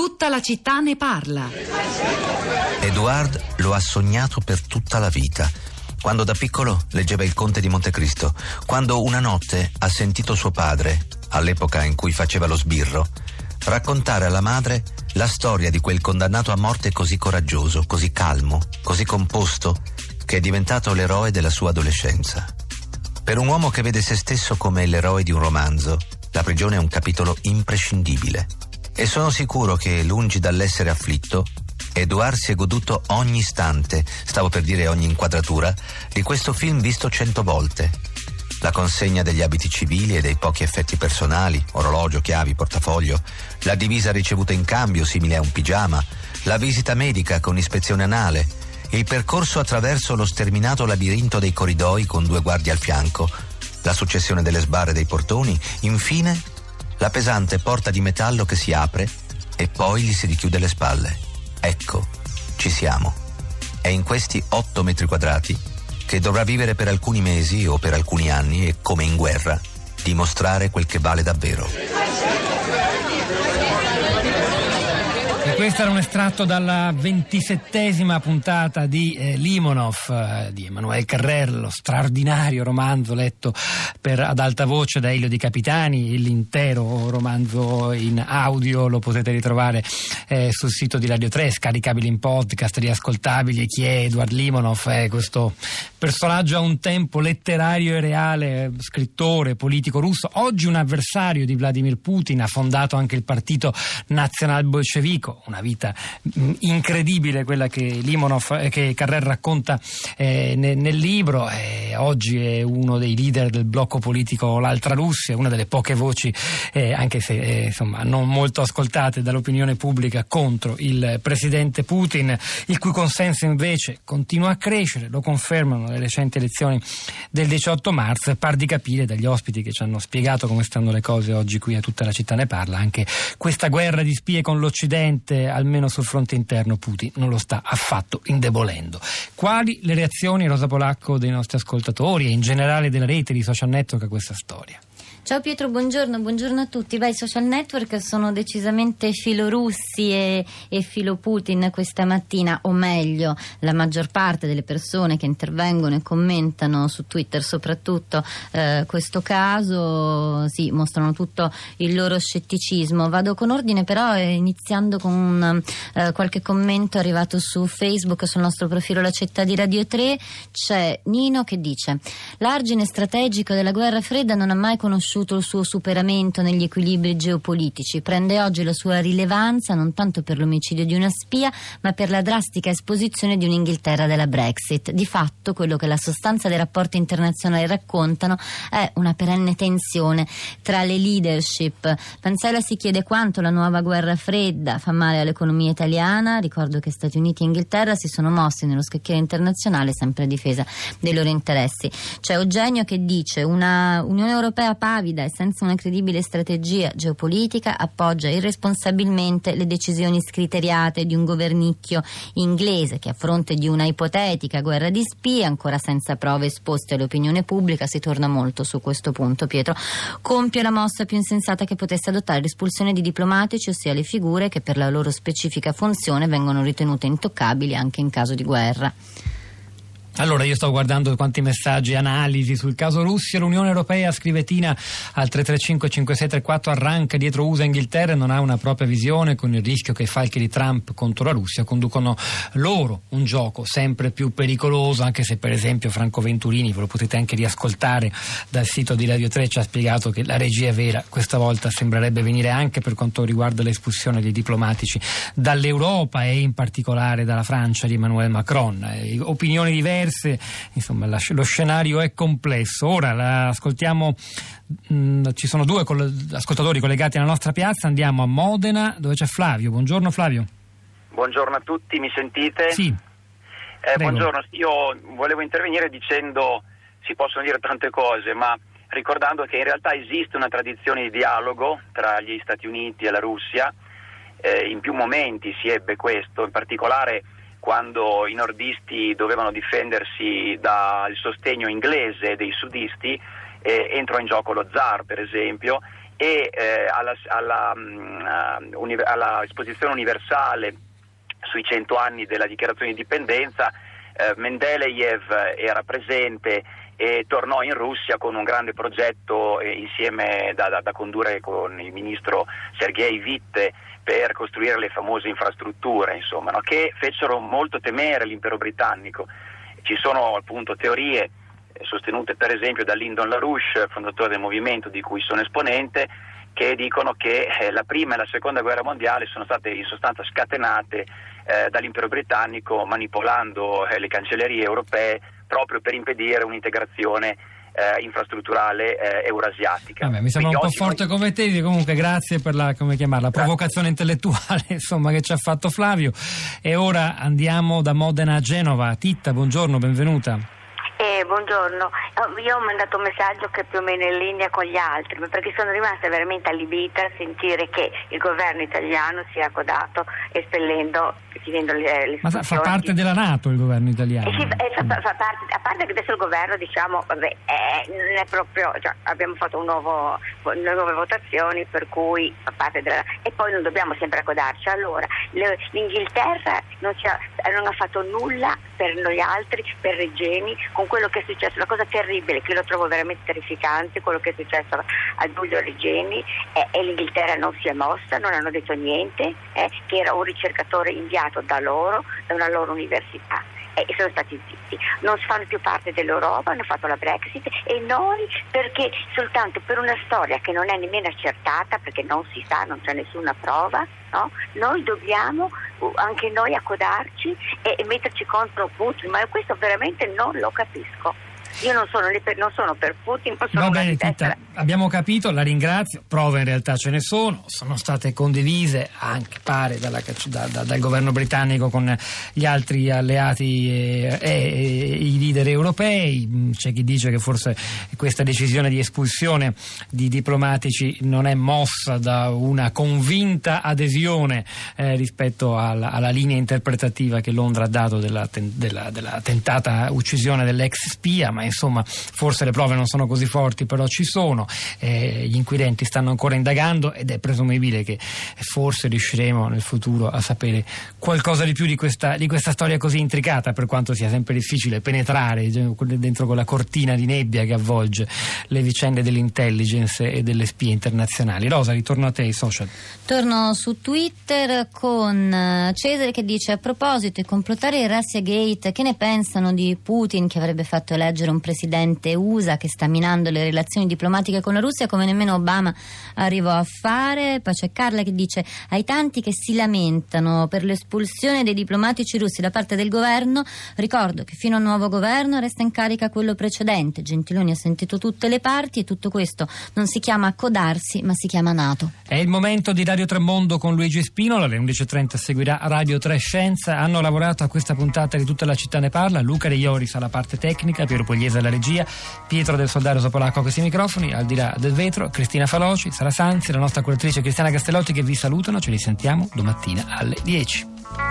Tutta la città ne parla. Edouard lo ha sognato per tutta la vita. Quando da piccolo leggeva Il Conte di Montecristo, quando una notte ha sentito suo padre, all'epoca in cui faceva lo sbirro, raccontare alla madre la storia di quel condannato a morte così coraggioso, così calmo, così composto, che è diventato l'eroe della sua adolescenza. Per un uomo che vede se stesso come l'eroe di un romanzo, la prigione è un capitolo imprescindibile. E sono sicuro che, lungi dall'essere afflitto, Edouard si è goduto ogni istante, stavo per dire ogni inquadratura, di questo film visto cento volte. La consegna degli abiti civili e dei pochi effetti personali, orologio, chiavi, portafoglio, la divisa ricevuta in cambio simile a un pigiama, la visita medica con ispezione anale, il percorso attraverso lo sterminato labirinto dei corridoi con due guardie al fianco, la successione delle sbarre dei portoni, infine la pesante porta di metallo che si apre e poi gli si richiude le spalle. Ecco, ci siamo. È in questi 8 metri quadrati che dovrà vivere per alcuni mesi o per alcuni anni e, come in guerra, dimostrare quel che vale davvero. Questo era un estratto dalla ventisettesima puntata di eh, Limonov eh, di Emanuele Carrer, lo straordinario romanzo letto per, ad alta voce da Elio Di Capitani. L'intero romanzo in audio lo potete ritrovare eh, sul sito di Radio 3, scaricabile in podcast, riascoltabili. E chi è Edward Limonov? È questo personaggio a un tempo letterario e reale, scrittore, politico russo, oggi un avversario di Vladimir Putin, ha fondato anche il partito nazional bolscevico una vita mm, incredibile quella che Limonov, eh, che Carrer racconta eh, nel, nel, libro. Eh, oggi è uno dei leader del blocco politico L'Altra Russia, una delle poche voci, eh, anche se eh, insomma, non molto ascoltate dall'opinione pubblica, contro il presidente Putin, il cui consenso invece continua a crescere, lo confermano le recenti elezioni del 18 marzo. Par di capire dagli ospiti che ci hanno spiegato come stanno le cose oggi qui a tutta la città ne parla, anche questa guerra di spie con l'Occidente almeno sul fronte interno Putin non lo sta affatto indebolendo. Quali le reazioni, Rosa Polacco, dei nostri ascoltatori e in generale della rete di social network a questa storia? Ciao Pietro, buongiorno, buongiorno a tutti. Beh, i social network sono decisamente filorussi e, e filo Putin questa mattina, o meglio, la maggior parte delle persone che intervengono e commentano su Twitter soprattutto eh, questo caso, sì, mostrano tutto il loro scetticismo. Vado con ordine però eh, iniziando con un, eh, qualche commento arrivato su Facebook, sul nostro profilo La Città di Radio 3, c'è Nino che dice l'argine strategico della guerra fredda non ha mai conosciuto conosciuto il suo superamento negli equilibri geopolitici, prende oggi la sua rilevanza non tanto per l'omicidio di una spia, ma per la drastica esposizione di un'Inghilterra della Brexit. Di fatto, quello che la sostanza dei rapporti internazionali raccontano è una perenne tensione tra le leadership. Panzella si chiede quanto la nuova guerra fredda fa male all'economia italiana. Ricordo che Stati Uniti e Inghilterra si sono mossi nello scacchiere internazionale sempre a difesa dei loro interessi. C'è Eugenio che dice una Unione Europea paga gravida e senza una credibile strategia geopolitica appoggia irresponsabilmente le decisioni scriteriate di un governicchio inglese che a fronte di una ipotetica guerra di spie, ancora senza prove esposte all'opinione pubblica, si torna molto su questo punto. Pietro compie la mossa più insensata che potesse adottare l'espulsione di diplomatici, ossia le figure che per la loro specifica funzione vengono ritenute intoccabili anche in caso di guerra. Allora, io sto guardando quanti messaggi, analisi sul caso Russia. L'Unione Europea, scrive Tina al 335-5634, arranca dietro USA e Inghilterra e non ha una propria visione, con il rischio che i falchi di Trump contro la Russia conducono loro un gioco sempre più pericoloso, anche se per esempio Franco Venturini, ve lo potete anche riascoltare dal sito di Radio 3, ci ha spiegato che la regia vera questa volta sembrerebbe venire anche per quanto riguarda l'espulsione dei diplomatici dall'Europa e in particolare dalla Francia di Emmanuel Macron. Eh, opinioni diverse diverse, insomma la, lo scenario è complesso. Ora la ascoltiamo, mh, mm, ci sono due coll- ascoltatori collegati alla nostra piazza, andiamo a Modena dove c'è Flavio. Buongiorno Flavio. Buongiorno a tutti, mi sentite? Sì. Eh, buongiorno, io volevo intervenire dicendo, si possono dire tante cose, ma ricordando che in realtà esiste una tradizione di dialogo tra gli Stati Uniti e la Russia, eh, in più momenti si ebbe questo, in particolare quando i nordisti dovevano difendersi dal sostegno inglese dei sudisti, eh, entrò in gioco lo zar per esempio e eh, alla, alla, uh, uni- alla, esposizione universale sui 100 anni della dichiarazione di indipendenza eh, Mendeleev era presente e tornò in Russia con un grande progetto eh, insieme da, da, da, condurre con il ministro Sergei Witte per costruire le famose infrastrutture, insomma, no? che fecero molto temere l'impero britannico. Ci sono appunto teorie eh, sostenute per esempio da Lyndon LaRouche, fondatore del movimento di cui sono esponente, che dicono che eh, la prima e la seconda guerra mondiale sono state in sostanza scatenate eh, dall'impero britannico manipolando eh, le cancellerie europee proprio per impedire un'integrazione eh, infrastrutturale eh, eurasiatica. Vabbè, mi sembra Quindi un po' forte noi... come te, comunque grazie per la, la provocazione intellettuale insomma, che ci ha fatto Flavio. E ora andiamo da Modena a Genova. Titta, buongiorno, benvenuta. Buongiorno, io ho mandato un messaggio che è più o meno in linea con gli altri, perché sono rimasta veramente allibita a sentire che il governo italiano si è accodato espellendo, le, Ma fa parte della Nato il governo italiano? Eh, sì, eh, fa, fa, parte, a parte che adesso il governo, diciamo, vabbè, eh, non è proprio, cioè, abbiamo fatto un nuovo, nuove votazioni per cui fa parte della e poi non dobbiamo sempre accodarci. Allora, l'Inghilterra non, non ha fatto nulla per noi altri, per Regeni, con quello che è successo, la cosa terribile, che lo trovo veramente terrificante, quello che è successo a Giulio Regeni, è, e l'Inghilterra non si è mossa, non hanno detto niente, eh, che era un ricercatore inviato da loro, da una loro università e sono stati zitti. Non fanno più parte dell'Europa, hanno fatto la Brexit e noi perché soltanto per una storia che non è nemmeno accertata, perché non si sa, non c'è nessuna prova, no? noi dobbiamo anche noi accodarci e, e metterci contro Putin, ma questo veramente non lo capisco. Io non sono, per, non sono per Putin, non sono Va bene, abbiamo capito, la ringrazio. Prove in realtà ce ne sono, sono state condivise anche, pare, dalla, da, da, dal governo britannico con gli altri alleati e, e, e, i leader europei. C'è chi dice che forse questa decisione di espulsione di diplomatici non è mossa da una convinta adesione eh, rispetto alla, alla, linea interpretativa che Londra ha dato della, della, della tentata uccisione dell'ex spia, ma insomma forse le prove non sono così forti, però ci sono, eh, gli inquirenti stanno ancora indagando ed è presumibile che forse riusciremo nel futuro a sapere qualcosa di più di questa, di questa storia così intricata, per quanto sia sempre difficile penetrare dentro quella cortina di nebbia che avvolge le vicende dell'intelligence e delle spie internazionali. Rosa, ritorno a te ai social. Torno su Twitter con eh, Cesare che dice a proposito di complottare il Russia Gate, che ne pensano di Putin che avrebbe fatto eleggere un presidente USA che sta minando le relazioni diplomatiche con la Russia come nemmeno Obama arrivò a fare. C'è Carla che dice ai tanti che si lamentano per l'espulsione dei diplomatici russi da parte del governo, ricordo che fino a nuovo governo resta in carica quello precedente. Gentiloni ha sentito tutte le parti e tutto questo non si chiama accodarsi ma si chiama NATO. È il momento di Radio Tremondo con Luigi Spinola, alle 11.30 seguirà Radio 3 Scienza. Hanno lavorato a questa puntata di tutta la città ne parla, Luca De Ioris alla parte tecnica, Piero Pugliese Chiesa alla regia, Pietro del Soldario Sopolacco a questi microfoni, al di là del vetro, Cristina Faloci, Sara Sanzi, la nostra curatrice Cristiana Castellotti che vi salutano, ci risentiamo domattina alle 10.